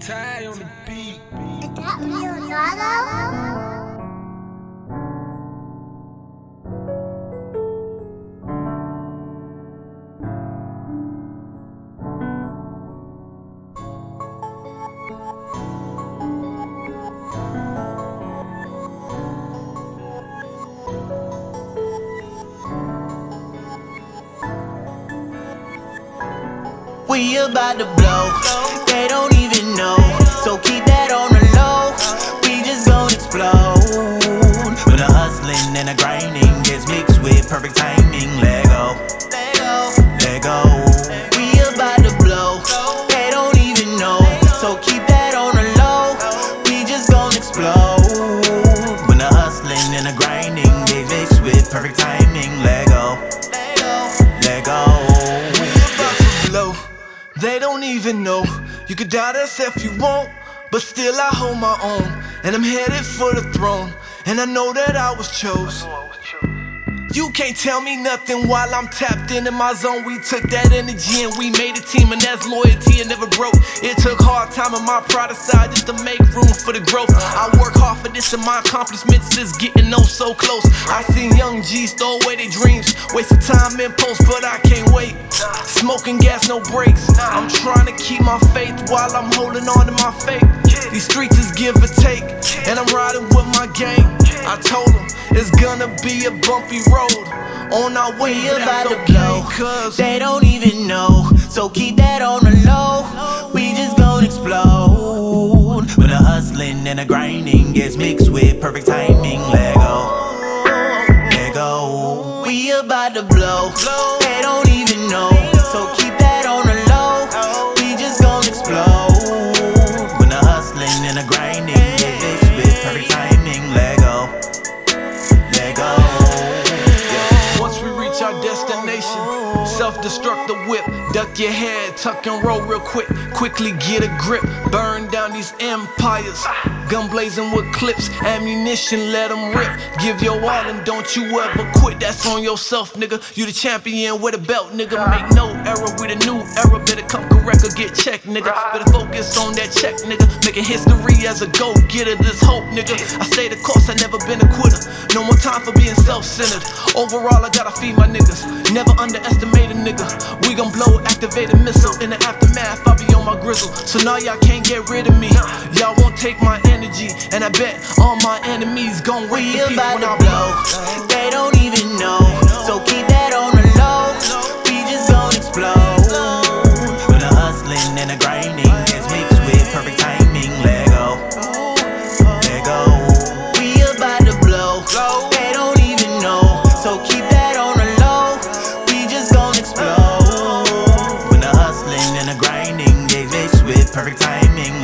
Ty on the beat. Is that Leonardo? We about to blow. They don't even know. So keep that on the low. We just gon' explode. When the hustling and the grinding gets mixed with perfect timing, let go. Let go. We about to blow. They don't even know. So keep that on the low. We just gon' explode. When the hustling and the grinding gets mixed with perfect timing, let go. Let go. Let go. about to blow. They don't even know. You could doubt us if you want, but still I hold my own. And I'm headed for the throne. And I know that I was chose. You can't tell me nothing while I'm tapped into my zone. We took that energy and we made a team, and that's loyalty and never broke. It took hard time on my pride aside just to make room for the growth. I work hard for this, and my accomplishments is getting oh so close. I seen young G's throw away their dreams, wasting time in post, but I can't wait. Smoking gas, no brakes. I'm trying keep my faith while I'm holding on to my faith. These streets is give or take, and I'm riding with my gang. I told them it's gonna be a bumpy road on our way. We about that's to blow. Cause They don't even know. So keep that on the low. We just gon' explode. When the hustling and the grinding gets mixed with perfect timing, let go. Let go. We about to blow. They don't even know. So self-destruct the whip, duck your head, tuck and roll real quick, quickly get a grip, burn down these empires. Gun blazing with clips, ammunition, let them rip. Give your all and don't you ever quit. That's on yourself, nigga. You the champion with a belt, nigga. Make no error, we the new era. Better come correct or get checked, nigga. Better focus on that check, nigga. Making history as a go getter. This hope, nigga. I stay the course, I never been a quitter. No more time for being self-centered. Overall, I gotta feed my niggas. Never underestimate a nigga. We gon' blow, activate a missile. In the aftermath, I'll be on my grizzle. So now y'all can't get rid of me. Y'all won't take my energy. And I bet all my enemies gon' wait We the peace about when I blow.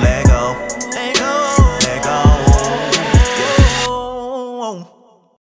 let go.